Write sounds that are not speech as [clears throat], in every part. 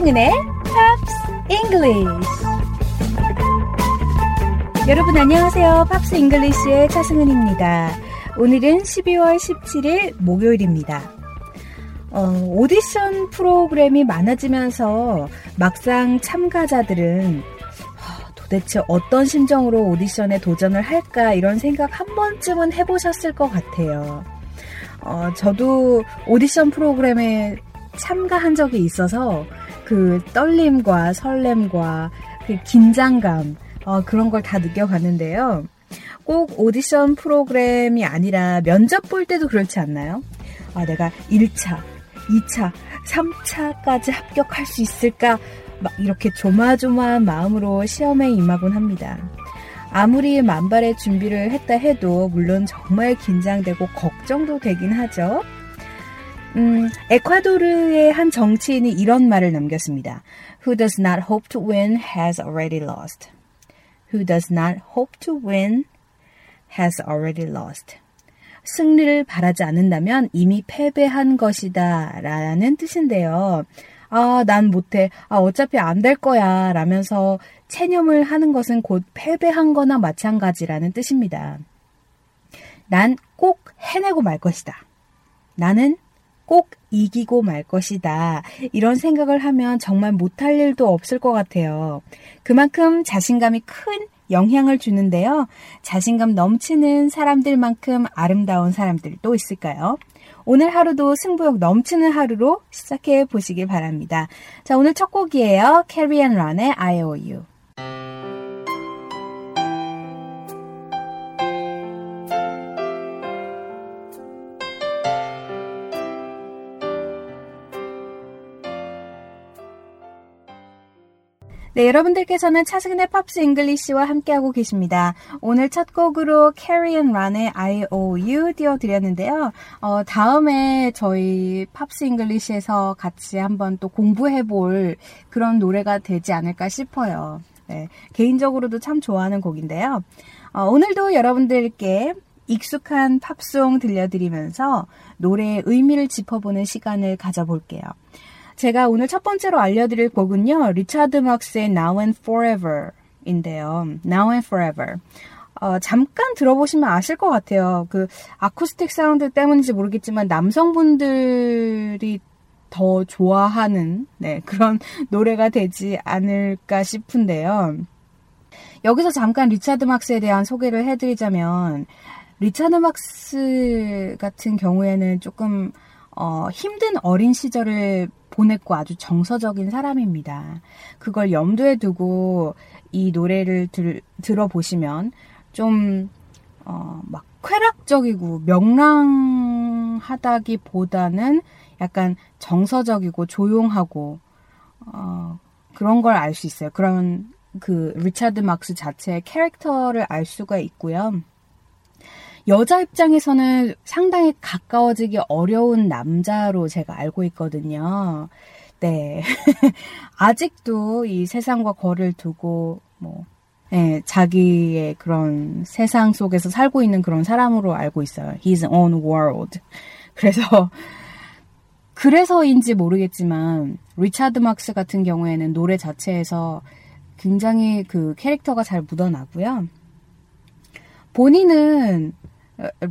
차승은의 Pops English 여러분 안녕하세요. Pops English의 차승은입니다. 오늘은 12월 17일 목요일입니다. 어, 오디션 프로그램이 많아지면서 막상 참가자들은 도대체 어떤 심정으로 오디션에 도전을 할까 이런 생각 한 번쯤은 해보셨을 것 같아요. 어, 저도 오디션 프로그램에 참가한 적이 있어서 그 떨림과 설렘과 그 긴장감 어, 그런 걸 다 느껴봤는데요. 꼭 오디션 프로그램이 아니라 면접 볼 때도 그렇지 않나요? 아, 내가 1차, 2차, 3차까지 합격할 수 있을까? 막 이렇게 조마조마한 마음으로 시험에 임하곤 합니다. 아무리 만발의 준비를 했다 해도 물론 정말 긴장되고 걱정도 되긴 하죠. 음, 에콰도르의 한 정치인이 이런 말을 남겼습니다. Who does not hope to win has already lost. Who does not hope to win has already lost. 승리를 바라지 않는다면 이미 패배한 것이다. 라는 뜻인데요. 아, 난 못해. 아, 어차피 안 될 거야. 라면서 체념을 하는 것은 곧 패배한 거나 마찬가지라는 뜻입니다. 난 꼭 해내고 말 것이다. 나는 꼭 이기고 말 것이다. 이런 생각을 하면 정말 못할 일도 없을 것 같아요. 그만큼 자신감이 큰 영향을 주는데요. 자신감 넘치는 사람들만큼 아름다운 사람들도 있을까요? 오늘 하루도 승부욕 넘치는 하루로 시작해 보시길 바랍니다. 자, 오늘 첫 곡이에요. 캐리 앤 론의 I 네, 여러분들께서는 차승은의 Pops English와 함께하고 계십니다. 오늘 첫 곡으로 캐리 앤 론의 I.O.U. 띄워드렸는데요. 어, 다음에 저희 Pops English에서 같이 한번 또 공부해볼 그런 노래가 되지 않을까 싶어요. 네, 개인적으로도 참 좋아하는 곡인데요. 어, 오늘도 여러분들께 익숙한 팝송 들려드리면서 노래의 의미를 짚어보는 시간을 가져볼게요. 제가 오늘 첫 번째로 알려드릴 곡은요. 리차드 막스의 Now and Forever 인데요. Now and Forever. 어, 잠깐 들어보시면 아실 것 같아요. 그 acoustic sound 때문인지 모르겠지만 남성분들이 더 좋아하는 네, [laughs] 그런 노래가 되지 않을까 싶은데요. 여기서 잠깐 리차드 막스에 대한 소개를 해드리자면 리차드 막스 같은 경우에는 조금 어, 힘든 어린 시절을 보냈고 아주 정서적인 사람입니다. 그걸 염두에 두고 이 노래를 들, 들어보시면 좀, 어, 막 쾌락적이고 명랑하다기 보다는 약간 정서적이고 조용하고, 어, 그런 걸 알 수 있어요. 그런 그 리차드 막스 자체의 캐릭터를 알 수가 있고요. 여자 입장에서는 상당히 가까워지기 어려운 남자로 제가 알고 있거든요. 네. [laughs] 아직도 이 세상과 거리를 두고, 뭐, 네, 자기의 그런 세상 속에서 살고 있는 그런 사람으로 알고 있어요. His own world. [laughs] 그래서, 그래서인지 모르겠지만, 리차드 막스 같은 경우에는 노래 자체에서 굉장히 그 캐릭터가 잘 묻어나고요. 본인은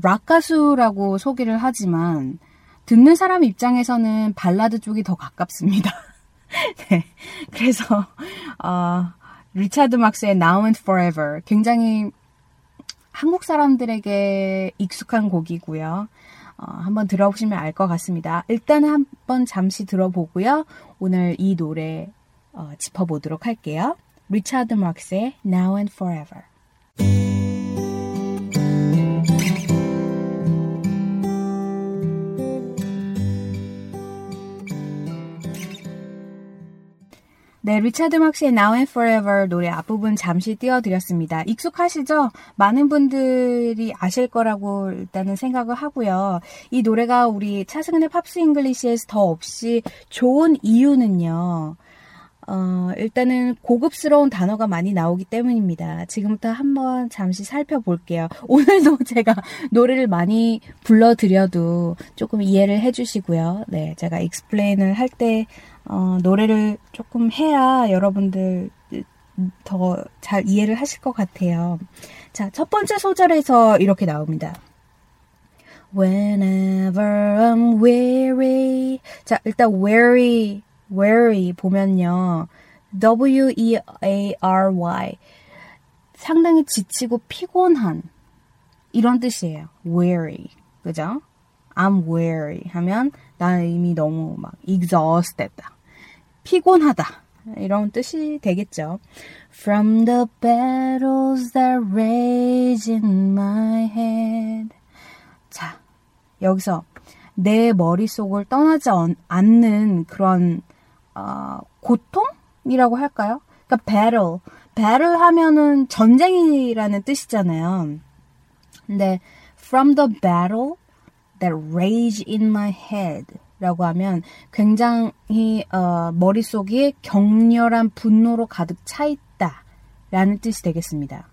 락 가수라고 소개를 하지만 듣는 사람 입장에서는 발라드 쪽이 더 가깝습니다. [laughs] 네. 그래서 어, 리차드 막스의 Now and Forever 굉장히 한국 사람들에게 익숙한 곡이고요. 어, 한번 들어보시면 알 것 같습니다. 일단은 한번 잠시 들어보고요. 오늘 이 노래 어, 짚어보도록 할게요. 리차드 막스의 Now and Forever. 네, 리차드 막스의 Now and Forever 노래 앞부분 잠시 띄워드렸습니다. 익숙하시죠? 많은 분들이 아실 거라고 일단은 생각을 하고요. 이 노래가 우리 차승은의 Pops English에서 더 없이 좋은 이유는요. 어, 일단은 고급스러운 단어가 많이 나오기 때문입니다. 지금부터 한번 잠시 살펴볼게요. [laughs] 오늘도 제가 노래를 많이 불러드려도 조금 이해를 해주시고요. 네, 제가 explain을 할 때, 어, 노래를 조금 해야 여러분들 더 잘 이해를 하실 것 같아요. 자, 첫 번째 소절에서 이렇게 나옵니다. Whenever I'm weary. 자, 일단 weary, weary 보면요. W-E-A-R-Y. 상당히 지치고 피곤한. 이런 뜻이에요. weary. 그죠? I'm weary 하면 나 이미 너무 막 exhausted다. 피곤하다. 이런 뜻이 되겠죠. From the battles that rage in my head. 자, 여기서 내 머릿속을 떠나지 않는 그런 어, 고통이라고 할까요? 그러니까 battle, battle 하면은 전쟁이라는 뜻이잖아요. 근데 from the battle that rage in my head 라고 하면 굉장히 어, 머릿속이 격렬한 분노로 가득 차 있다 라는 뜻이 되겠습니다.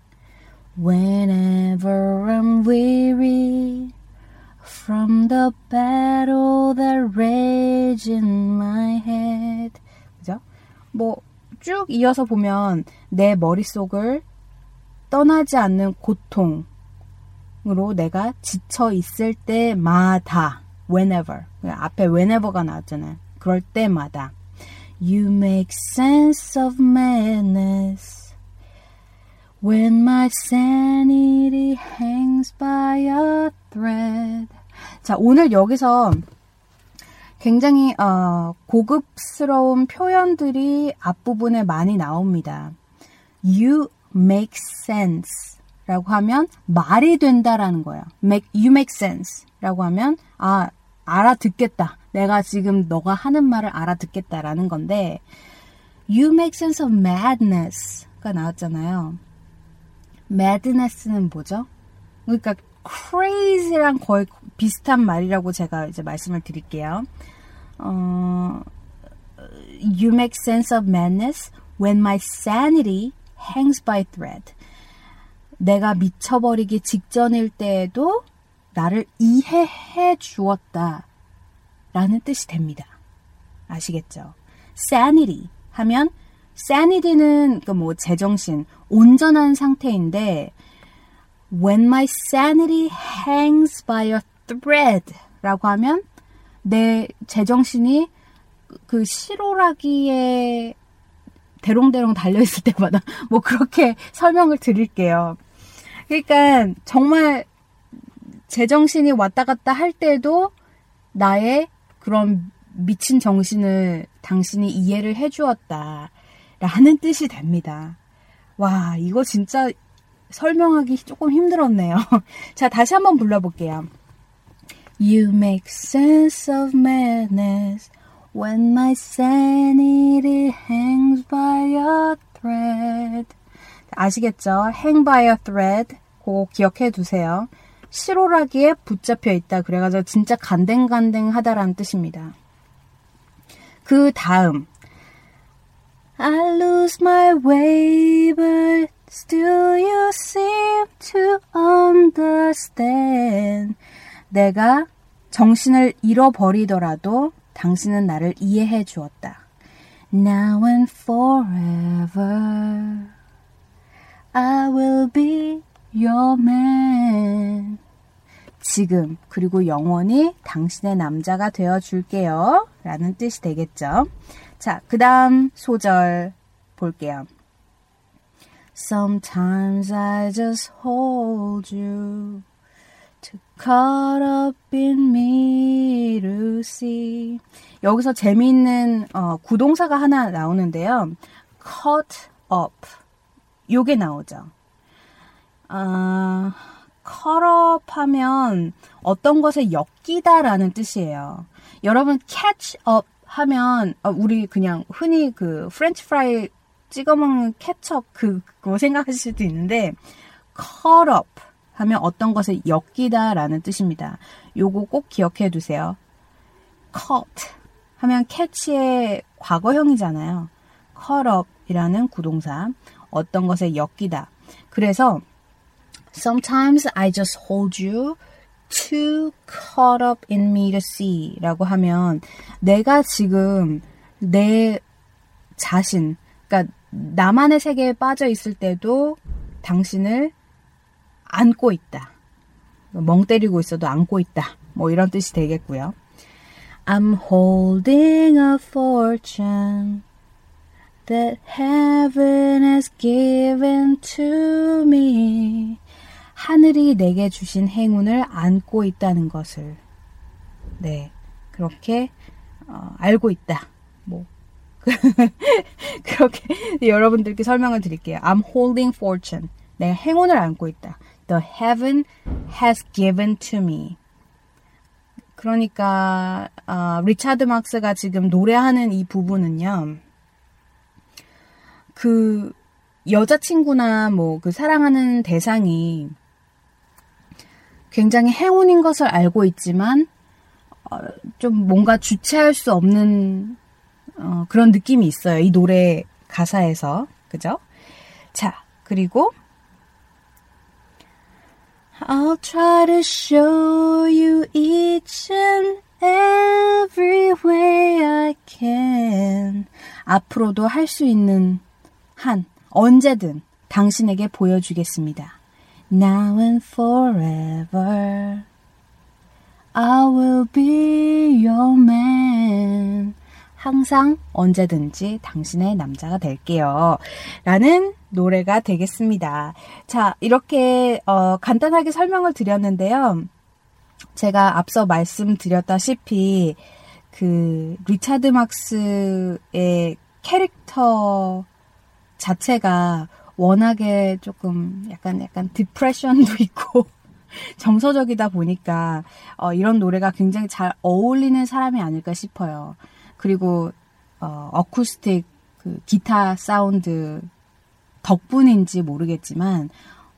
Whenever I'm weary from the battle that rage in my head 그죠? 뭐 쭉 이어서 보면 내 머릿속을 떠나지 않는 고통으로 내가 지쳐 있을 때마다 whenever. 앞에 whenever가 나왔잖아요. 그럴 때마다. You make sense of madness when my sanity hangs by a thread. 자, 오늘 여기서 굉장히 어, 고급스러운 표현들이 앞부분에 많이 나옵니다. You make sense 라고 하면 말이 된다라는 거예요. Make, you make sense 라고 하면 아 알아듣겠다. 내가 지금 너가 하는 말을 알아듣겠다라는 건데 You make sense of madness가 나왔잖아요. madness는 뭐죠? 그러니까 crazy랑 거의 비슷한 말이라고 제가 이제 말씀을 드릴게요. 어, you make sense of madness when my sanity hangs by thread. 내가 미쳐버리기 직전일 때에도 나를 이해해 주었다. 라는 뜻이 됩니다. 아시겠죠? sanity 하면 sanity는 그뭐 제정신, 온전한 상태인데 when my sanity hangs by a thread 라고 하면 내 제정신이 그 실오라기에 대롱대롱 달려있을 때마다 [laughs] 뭐 그렇게 설명을 드릴게요. 그러니까 정말 제정신이 왔다 갔다 할 때도 나의 그런 미친 정신을 당신이 이해를 해주었다. 라는 뜻이 됩니다. 와, 이거 진짜 설명하기 조금 힘들었네요. [laughs] 자, 다시 한번 불러볼게요. You make sense of madness when my sanity hangs by a thread. 아시겠죠? hang by a thread. 그거 기억해 두세요. 실오라기에 붙잡혀 있다. 그래가지고 진짜 간댕간댕하다라는 뜻입니다. 그 다음 I lose my way but still you seem to understand 내가 정신을 잃어버리더라도 당신은 나를 이해해 주었다. Now and forever I will be your man. 지금 그리고 영원히 당신의 남자가 되어 줄게요. 라는 뜻이 되겠죠. 자, 그 다음 소절 볼게요. Sometimes I just hold you to caught up in me to see. 여기서 재미있는 어, 구동사가 하나 나오는데요. caught up. 요게 나오죠. 아, caught 하면 어떤 것에 엮이다라는 뜻이에요. 여러분 catch 하면 어, 우리 그냥 흔히 그 프렌치 프라이 찍어 먹는 케첩 그, 그거 생각하실 수도 있는데 caught 하면 어떤 것에 엮이다라는 뜻입니다. 요거 꼭 기억해 두세요. cut 하면 catch의 과거형이잖아요. caught up이라는 구동사. 어떤 것에 엮이다. 그래서 sometimes I just hold you too caught up in me to see 라고 하면 내가 지금 내 자신, 그러니까 나만의 세계에 빠져 있을 때도 당신을 안고 있다. 멍 때리고 있어도 안고 있다. 뭐 이런 뜻이 되겠고요. I'm holding a fortune that heaven has given to me. 하늘이 내게 주신 행운을 안고 있다는 것을 네 그렇게 어, 알고 있다. 뭐 [laughs] 그렇게 여러분들께 설명을 드릴게요. I'm holding fortune. 내가 행운을 안고 있다. The heaven has given to me. 그러니까 어, 리차드 막스가 지금 노래하는 이 부분은요. 그 여자친구나 뭐 그 사랑하는 대상이 굉장히 행운인 것을 알고 있지만 어, 좀 뭔가 주체할 수 없는 어, 그런 느낌이 있어요. 이 노래 가사에서. 그죠? 자, 그리고 I'll try to show you each and every way I can. 앞으로도 할 수 있는 한 언제든 당신에게 보여주겠습니다. Now and forever I will be your man. 항상 언제든지 당신의 남자가 될게요. 라는 노래가 되겠습니다. 자, 이렇게 어, 간단하게 설명을 드렸는데요. 제가 앞서 말씀드렸다시피 그 리차드 막스의 캐릭터 자체가 워낙에 조금 약간 약간 디프레션도 [laughs] 있고 정서적이다 보니까 어, 이런 노래가 굉장히 잘 어울리는 사람이 아닐까 싶어요. 그리고 어, 어쿠스틱 그 기타 사운드 덕분인지 모르겠지만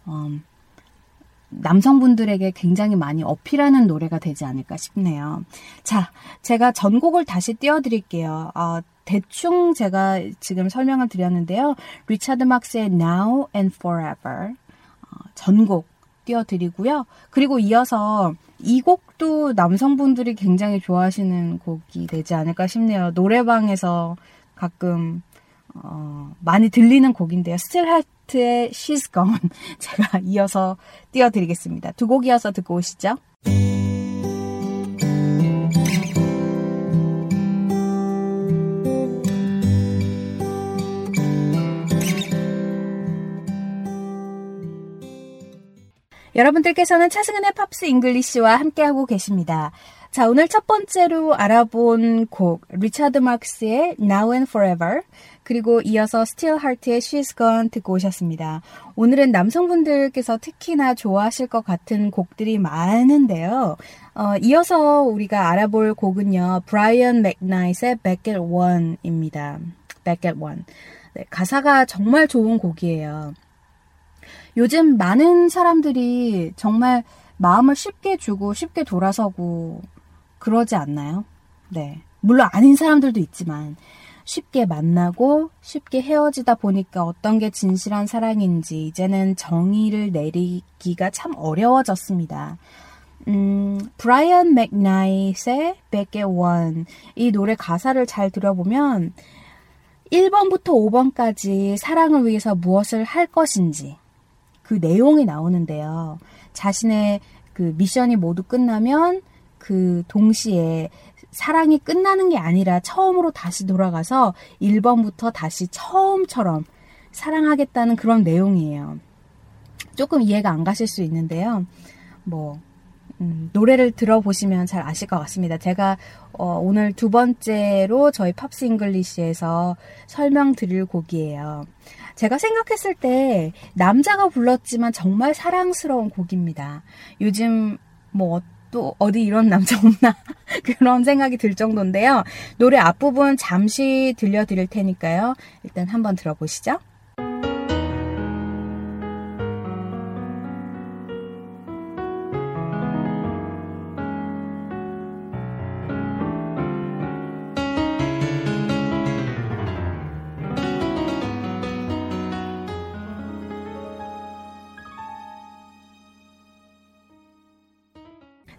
음, 남성분들에게 굉장히 많이 어필하는 노래가 되지 않을까 싶네요. 자, 제가 전곡을 다시 띄워드릴게요. 어, 대충 제가 지금 설명을 드렸는데요. 리차드 막스의 Now and Forever 어, 전곡 띄워드리고요. 그리고 이어서 이 곡도 남성분들이 굉장히 좋아하시는 곡이 되지 않을까 싶네요. 노래방에서 가끔 어, 많이 들리는 곡인데요. 스틸 하트의 She's Gone 제가 이어서 띄워드리겠습니다. 두 곡 이어서 듣고 오시죠. 여러분들께서는 차승은의 팝스 잉글리시와 함께하고 계십니다. 자, 오늘 첫 번째로 알아본 곡, 리차드 마크스의 Now and Forever, 그리고 이어서 스틸 하트의 She's Gone 듣고 오셨습니다. 오늘은 남성분들께서 특히나 좋아하실 것 같은 곡들이 많은데요. 어, 이어서 우리가 알아볼 곡은요, 브라이언 맥나잇의 Back at One입니다. Back at One. 네, 가사가 정말 좋은 곡이에요. 요즘 많은 사람들이 정말 마음을 쉽게 주고 쉽게 돌아서고 그러지 않나요? 네. 물론 아닌 사람들도 있지만 쉽게 만나고 쉽게 헤어지다 보니까 어떤 게 진실한 사랑인지 이제는 정의를 내리기가 참 어려워졌습니다. 음, 브라이언 맥나잇의 Back 이 노래 가사를 잘 들어보면 1번부터 5번까지 사랑을 위해서 무엇을 할 것인지 그 내용이 나오는데요. 자신의 그 미션이 모두 끝나면 그 동시에 사랑이 끝나는 게 아니라 처음으로 다시 돌아가서 1번부터 다시 처음처럼 사랑하겠다는 그런 내용이에요. 조금 이해가 안 가실 수 있는데요. 뭐, 음, 노래를 들어보시면 잘 아실 것 같습니다. 제가 어, 오늘 두 번째로 저희 팝스 잉글리시에서 설명드릴 곡이에요. 제가 생각했을 때 남자가 불렀지만 정말 사랑스러운 곡입니다. 요즘 뭐 또 어디 이런 남자 없나 [laughs] 그런 생각이 들 정도인데요. 노래 앞부분 잠시 들려드릴 테니까요. 일단 한번 들어보시죠.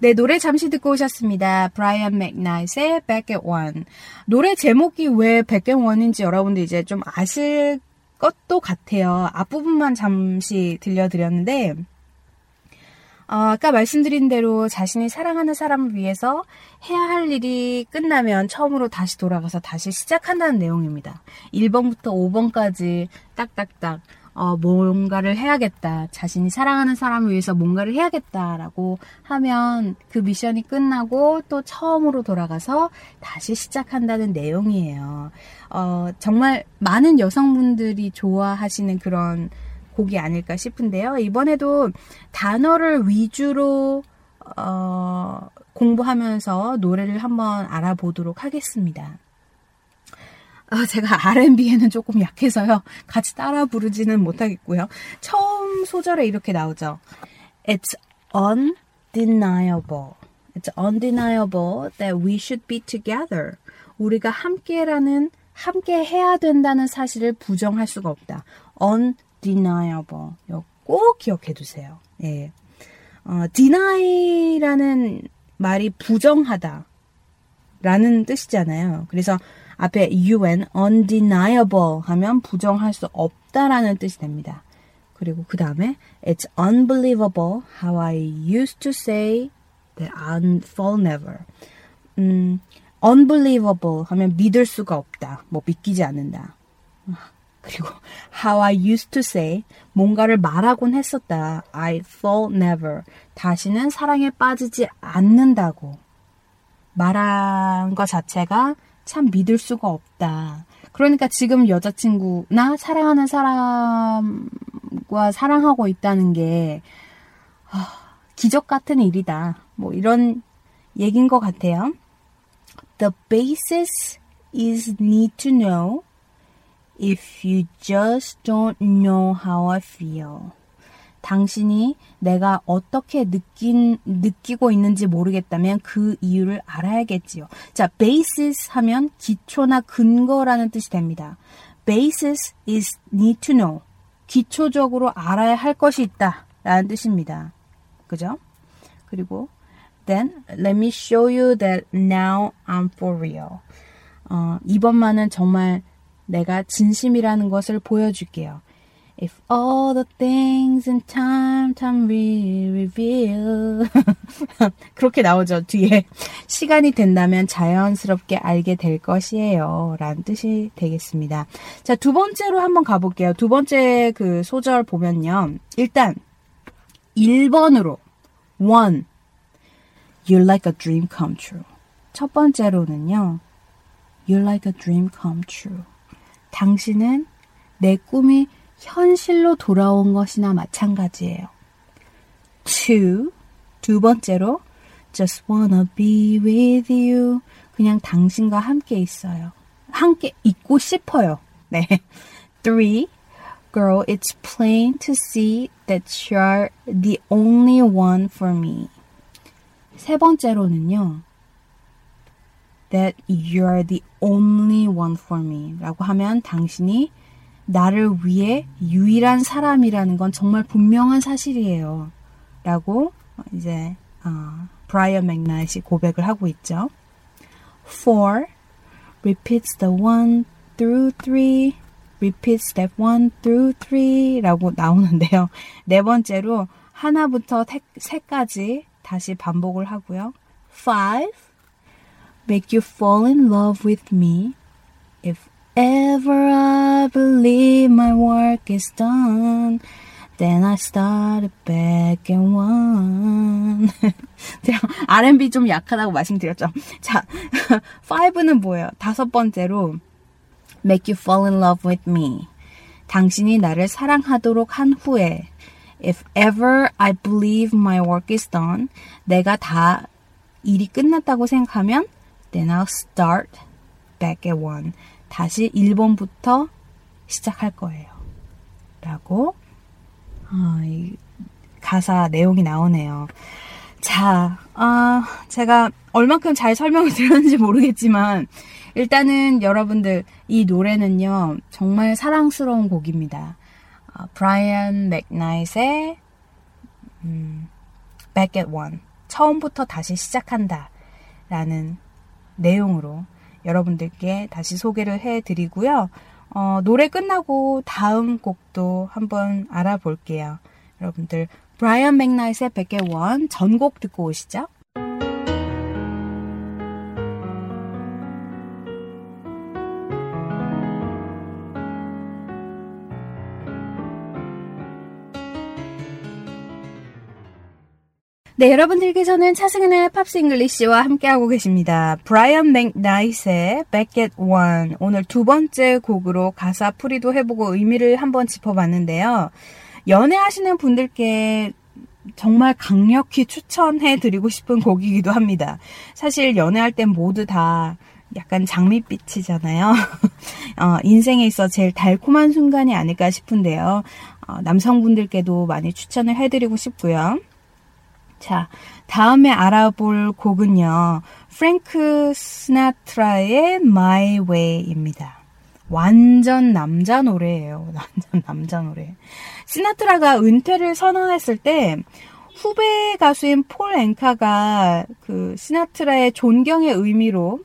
네, 노래 잠시 듣고 오셨습니다. 브라이언 맥나잇의 Back at One. 노래 제목이 왜 Back at One인지 여러분들 이제 좀 아실 것도 같아요. 앞부분만 잠시 들려드렸는데, 어, 아까 말씀드린 대로 자신이 사랑하는 사람을 위해서 해야 할 일이 끝나면 처음으로 다시 돌아가서 다시 시작한다는 내용입니다. 1번부터 5번까지 딱딱딱 어, 뭔가를 해야겠다. 자신이 사랑하는 사람을 위해서 뭔가를 해야겠다라고 하면 그 미션이 끝나고 또 처음으로 돌아가서 다시 시작한다는 내용이에요. 어, 정말 많은 여성분들이 좋아하시는 그런 곡이 아닐까 싶은데요. 이번에도 단어를 위주로 어, 공부하면서 노래를 한번 알아보도록 하겠습니다. 어, 제가 R&B에는 조금 약해서요. 같이 따라 부르지는 못하겠고요. 처음 소절에 이렇게 나오죠. It's undeniable. It's undeniable that we should be together. 우리가 함께라는 함께 해야 된다는 사실을 부정할 수가 없다. undeniable. 꼭 기억해 두세요. 예. 어, deny라는 말이 부정하다. 라는 뜻이잖아요. 그래서 앞에 un, undeniable 하면 부정할 수 없다라는 뜻이 됩니다. 그리고 그 다음에 it's unbelievable how I used to say that I'll fall never. 음, unbelievable 하면 믿을 수가 없다. 뭐 믿기지 않는다. 그리고 how I used to say 뭔가를 말하곤 했었다. I fall never. 다시는 사랑에 빠지지 않는다고 말한 것 자체가 참 믿을 수가 없다. 그러니까 지금 여자친구나 사랑하는 사람과 사랑하고 있다는 게 아, 기적 같은 일이다. 뭐 이런 얘기인 것 같아요. The basis is need to know if you just don't know how I feel. 당신이 내가 어떻게 느낀, 느끼고 있는지 모르겠다면 그 이유를 알아야겠지요. 자, basis 하면 기초나 근거라는 뜻이 됩니다. basis is need to know. 기초적으로 알아야 할 것이 있다. 라는 뜻입니다. 그죠? 그리고 then let me show you that now I'm for real. 어, 이번만은 정말 내가 진심이라는 것을 보여줄게요. If all the things in time, time will reveal. 그렇게 나오죠, 뒤에. 시간이 된다면 자연스럽게 알게 될 것이에요. 라는 뜻이 되겠습니다. 자, 두 번째로 한번 가볼게요. 두 번째 그 소절 보면요. 일단, 1번으로, one, you're like a dream come true. 첫 번째로는요, you're like a dream come true. 당신은 내 꿈이 현실로 돌아온 것이나 마찬가지예요. two, 두 번째로 just wanna be with you. 그냥 당신과 함께 있어요. 함께 있고 싶어요. 네. three, girl, it's plain to see that you're the only one for me. 세 번째로는요. that you're the only one for me 라고 하면 당신이 나를 위해 유일한 사람이라는 건 정말 분명한 사실이에요. 라고 이제 어, 브라이언 맥나잇이 고백을 하고 있죠. 4 repeats the 1 through 3 repeat step 1 through 3 라고 나오는데요. 네 번째로 하나부터 세까지 다시 반복을 하고요. 5 make you fall in love with me if ever I believe my work is done, then I start back and one. 제가 R&B 좀 약하다고 말씀드렸죠. 자, 5는 뭐예요? 다섯 번째로 make you fall in love with me. 당신이 나를 사랑하도록 한 후에 if ever I believe my work is done, 내가 다 일이 끝났다고 생각하면 then I'll start back at one. 다시 1번부터 시작할 거예요. 라고 어, 가사 내용이 나오네요. 자, 어, 제가 얼만큼 잘 설명을 [laughs] 드렸는지 모르겠지만 일단은 여러분들 이 노래는요 정말 사랑스러운 곡입니다. 어, 브라이언 맥나잇의 음, Back at One 처음부터 다시 시작한다. 라는 내용으로 여러분들께 다시 소개를 해드리고요. 어, 노래 끝나고 다음 곡도 한번 알아볼게요. 여러분들, 브라이언 맥나이트의 100개 원 전곡 듣고 오시죠. 네, 여러분들께서는 차승은의 팝스 잉글리시와 함께하고 계십니다. 브라이언 맥나잇의 Back at One. 오늘 두 번째 곡으로 가사 풀이도 해보고 의미를 한번 짚어봤는데요. 연애하시는 분들께 정말 강력히 추천해드리고 싶은 곡이기도 합니다. 사실 연애할 땐 모두 다 약간 장밋빛이잖아요. [laughs] 어, 인생에 있어 제일 달콤한 순간이 아닐까 싶은데요. 어, 남성분들께도 많이 추천을 해드리고 싶고요. 자, 다음에 알아볼 곡은요. 프랭크 시나트라의 My Way입니다. 완전 남자 노래예요. [laughs] 완전 남자 노래. 시나트라가 은퇴를 선언했을 때 후배 가수인 폴 앵카가 그 시나트라의 존경의 의미로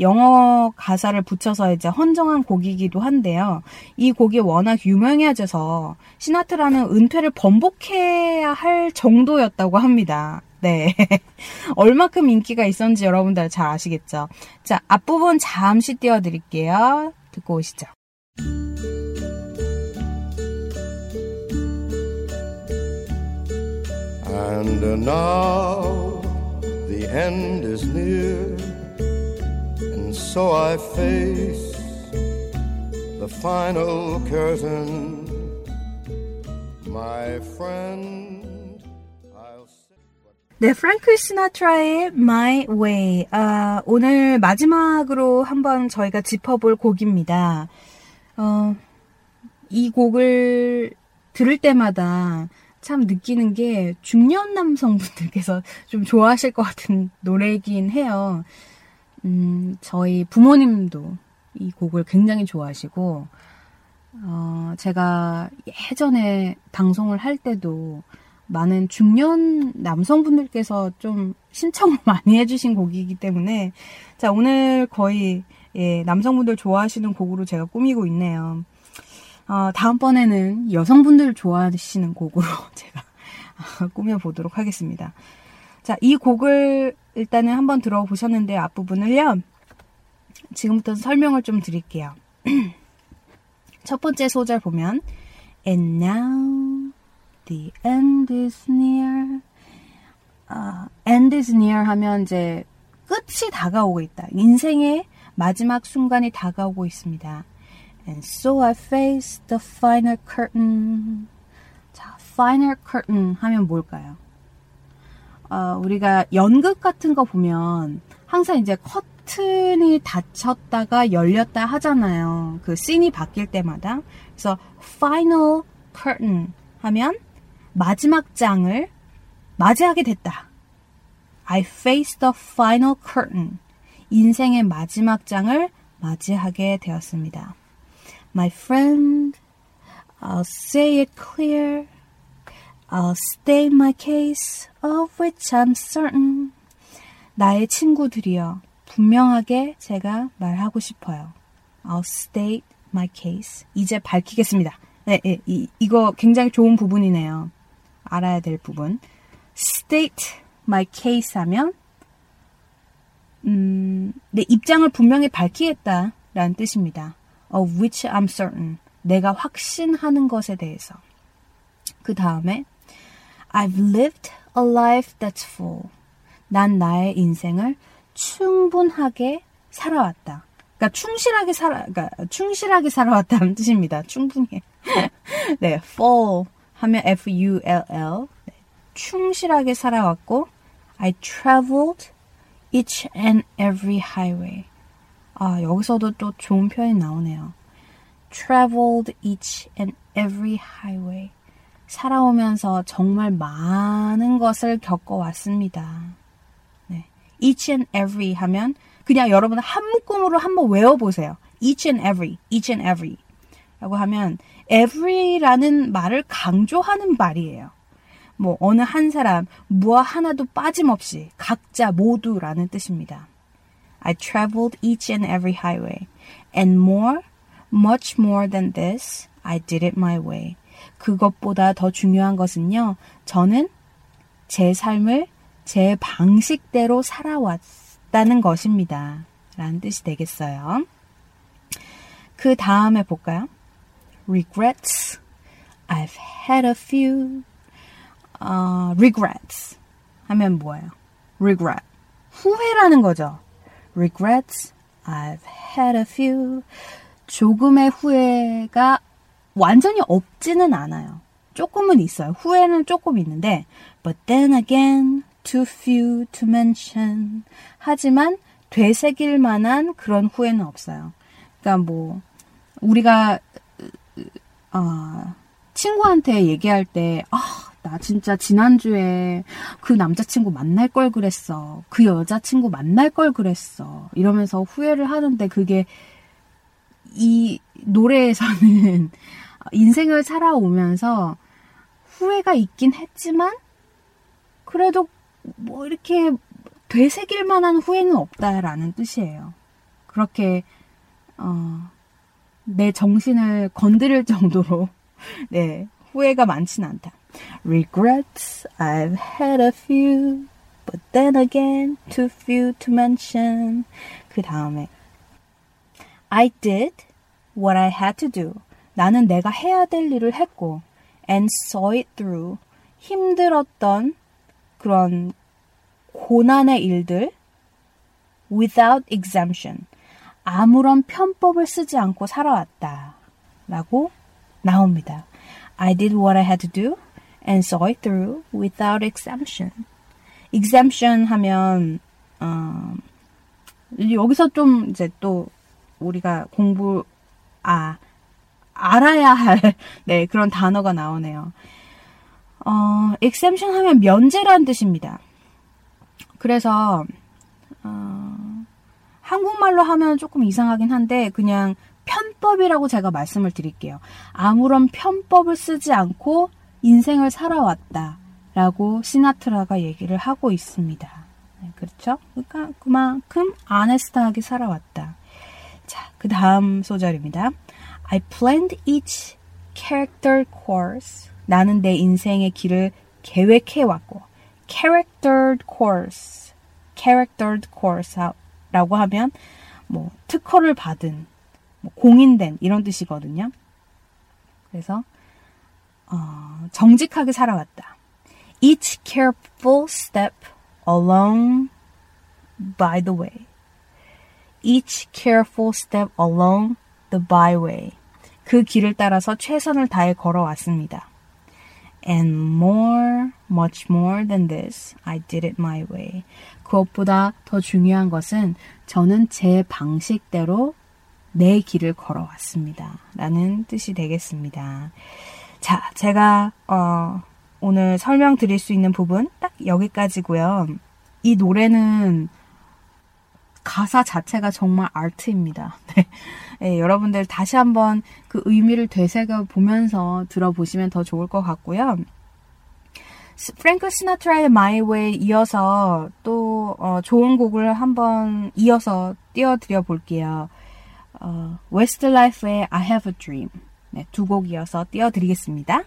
영어 가사를 붙여서 이제 헌정한 곡이기도 한데요. 이 곡이 워낙 유명해져서 시나트라는 은퇴를 번복해야 할 정도였다고 합니다. 네. [laughs] 얼마큼 인기가 있었는지 여러분들 잘 아시겠죠? 자, 앞부분 잠시 띄워드릴게요. 듣고 오시죠. And the end is near. So I face the final curtain, my friend. 네, 프랭크 시나트라의 My Way. 아, 오늘 마지막으로 한번 저희가 짚어볼 곡입니다. 어, 이 곡을 들을 때마다 참 느끼는 게 중년 남성분들께서 좀 좋아하실 것 같은 노래이긴 해요. 음, 저희 부모님도 이 곡을 굉장히 좋아하시고, 어, 제가 예전에 방송을 할 때도 많은 중년 남성분들께서 좀 신청을 [laughs] 많이 해주신 곡이기 때문에, 자, 오늘 거의, 예, 남성분들 좋아하시는 곡으로 제가 꾸미고 있네요. 어, 다음번에는 여성분들 좋아하시는 곡으로 [laughs] 제가 [laughs] 꾸며보도록 하겠습니다. 자, 이 곡을 일단은 한번 들어보셨는데 앞부분을요. 지금부터 설명을 좀 드릴게요. [clears throat] 첫 번째 소절 보면 And now the end is near. 아, end is near 하면 이제 끝이 다가오고 있다. 인생의 마지막 순간이 다가오고 있습니다. And so I face the final curtain. 자, final curtain 하면 뭘까요? 어, 우리가 연극 같은 거 보면 항상 이제 커튼이 닫혔다가 열렸다 하잖아요. 그 씬이 바뀔 때마다. 그래서 final curtain 하면 마지막 장을 맞이하게 됐다. I face the final curtain. 인생의 마지막 장을 맞이하게 되었습니다. My friend, I'll say it clear. I'll state my case of which I'm certain. 나의 친구들이여, 분명하게 제가 말하고 싶어요. I'll state my case. 이제 밝히겠습니다. 네, 네 이, 이거 굉장히 좋은 부분이네요. 알아야 될 부분. state my case 하면, 음, 내 입장을 분명히 밝히겠다라는 뜻입니다. Of which I'm certain. 내가 확신하는 것에 대해서. 그 다음에, I've lived a life that's full. 난 나의 인생을 충분하게 살아왔다. 그러니까 충실하게 살아, 그러니까 충실하게 살아왔다는 뜻입니다. 충분히. 네, full 하면 F-U-L-L. 네, 충실하게 살아왔고, I traveled each and every highway. 아, 여기서도 또 좋은 표현이 나오네요. traveled each and every highway. 살아오면서 정말 많은 것을 겪어왔습니다. 네. each and every 하면 그냥 여러분 한 묶음으로 한번 외워보세요. each and every, each and every. 라고 하면 every라는 말을 강조하는 말이에요. 뭐 어느 한 사람, 무엇 하나도 빠짐없이 각자 모두라는 뜻입니다. I traveled each and every highway and more, much more than this, I did it my way. 그것보다 더 중요한 것은요. 저는 제 삶을 제 방식대로 살아왔다는 것입니다. 라는 뜻이 되겠어요. 그 다음에 볼까요? Regrets. I've had a few. Uh, regrets. 하면 뭐예요? Regret. 후회라는 거죠. Regrets. I've had a few. 조금의 후회가 완전히 없지는 않아요. 조금은 있어요. 후회는 조금 있는데, but then again, too few to mention. 하지만 되새길 만한 그런 후회는 없어요. 그러니까 뭐 우리가 어, 친구한테 얘기할 때 아, 나 진짜 지난주에 그 남자친구 만날 걸 그랬어. 그 여자친구 만날 걸 그랬어. 이러면서 후회를 하는데 그게 이 노래에서는 [laughs] 인생을 살아오면서 후회가 있긴 했지만 그래도 뭐 이렇게 되새길 만한 후회는 없다라는 뜻이에요. 그렇게 어, 내 정신을 건드릴 정도로 [laughs] 네 후회가 많진 않다. Regrets I've had a few, but then again too few to mention. 그 다음에 I did what I had to do. 나는 내가 해야 될 일을 했고 and saw it through. 힘들었던 그런 고난의 일들 without exemption. 아무런 편법을 쓰지 않고 살아왔다. 라고 나옵니다. I did what I had to do and saw it through without exemption. exemption 하면 어, 여기서 좀 이제 또 우리가 공부 아 알아야 할 [laughs] 네, 그런 단어가 나오네요. 어, exemption 하면 면제라는 뜻입니다. 그래서 어, 한국말로 하면 조금 이상하긴 한데 그냥 편법이라고 제가 말씀을 드릴게요. 아무런 편법을 쓰지 않고 인생을 살아왔다라고 시나트라가 얘기를 하고 있습니다. 네, 그렇죠? 그러니까 그만큼 아네스타하게 살아왔다. 자, 그 다음 소절입니다. I planned each character course. 나는 내 인생의 길을 계획해 왔고, charactered course, charactered course라고 하면 뭐 특허를 받은, 뭐 공인된 이런 뜻이거든요. 그래서 어, 정직하게 살아왔다. Each careful step along by the way. Each careful step along the byway. 그 길을 따라서 최선을 다해 걸어왔습니다. And more, much more than this, I did it my way. 그것보다 더 중요한 것은 저는 제 방식대로 내 길을 걸어왔습니다. 라는 뜻이 되겠습니다. 자, 제가, 어, 오늘 설명드릴 수 있는 부분 딱 여기까지고요. 이 노래는 가사 자체가 정말 아트입니다. [laughs] 네. 네, 여러분들 다시 한번 그 의미를 되새겨 보면서 들어보시면 더 좋을 것 같고요. 프랭크 시나트라의 My Way 이어서 또 어, 좋은 곡을 한번 이어서 띄워드려 볼게요. 어, Westlife의 I Have a Dream 네, 두 곡 이어서 띄워드리겠습니다.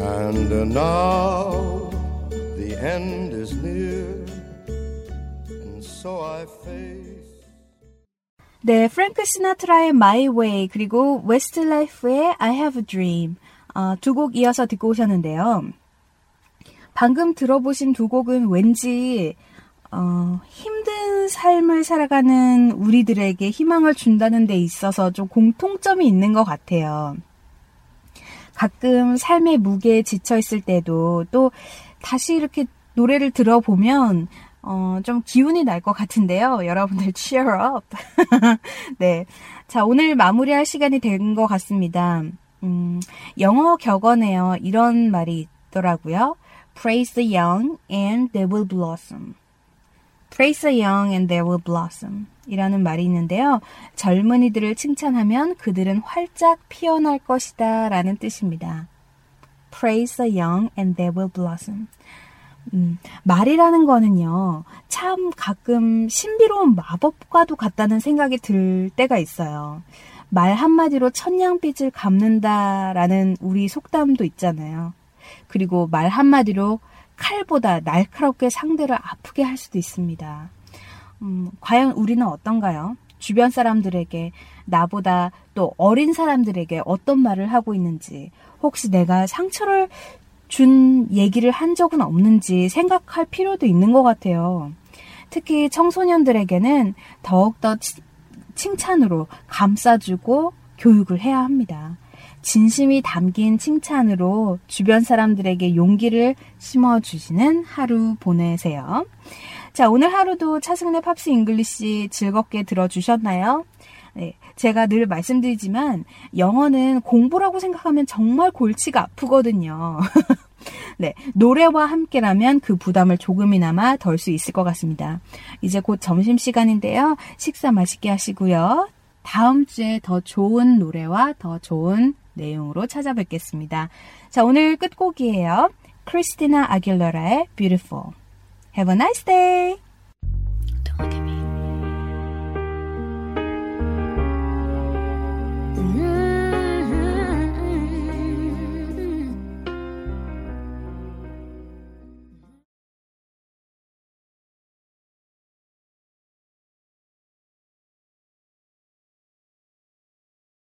And now the end is near, and so I face. 네, 프랭크 시나트라의 My Way 그리고 웨스트라이프의 I Have a Dream 어, 두곡 이어서 듣고 오셨는데요. 방금 들어보신 두 곡은 왠지 어, 힘든 삶을 살아가는 우리들에게 희망을 준다는 데 있어서 좀 공통점이 있는 것 같아요. 가끔 삶의 무게에 지쳐 있을 때도 또 다시 이렇게 노래를 들어보면 어, 좀 기운이 날 것 같은데요. 여러분들 cheer up. [laughs] 네. 자, 오늘 마무리할 시간이 된 것 같습니다. 음, 영어 격언에요. 이런 말이 있더라고요. Praise the young and they will blossom. Praise the young and they will blossom. 이라는 말이 있는데요. 젊은이들을 칭찬하면 그들은 활짝 피어날 것이다 라는 뜻입니다. Praise the young and they will blossom. 음, 말이라는 거는요, 참 가끔 신비로운 마법과도 같다는 생각이 들 때가 있어요. 말 한마디로 천냥빚을 갚는다라는 우리 속담도 있잖아요. 그리고 말 한마디로 칼보다 날카롭게 상대를 아프게 할 수도 있습니다. 음, 과연 우리는 어떤가요? 주변 사람들에게 나보다 또 어린 사람들에게 어떤 말을 하고 있는지 혹시 내가 상처를 준 얘기를 한 적은 없는지 생각할 필요도 있는 것 같아요. 특히 청소년들에게는 더욱더 칭찬으로 감싸주고 교육을 해야 합니다. 진심이 담긴 칭찬으로 주변 사람들에게 용기를 심어주시는 하루 보내세요. 자, 오늘 하루도 차승은의 팝스 잉글리시 즐겁게 들어주셨나요? 네, 제가 늘 말씀드리지만 영어는 공부라고 생각하면 정말 골치가 아프거든요. [laughs] 네, 노래와 함께라면 그 부담을 조금이나마 덜 수 있을 것 같습니다. 이제 곧 점심시간인데요. 식사 맛있게 하시고요. 다음 주에 더 좋은 노래와 더 좋은 내용으로 찾아뵙겠습니다. 자, 오늘 끝곡이에요. 크리스티나 아길러라의 Beautiful. Have a nice day!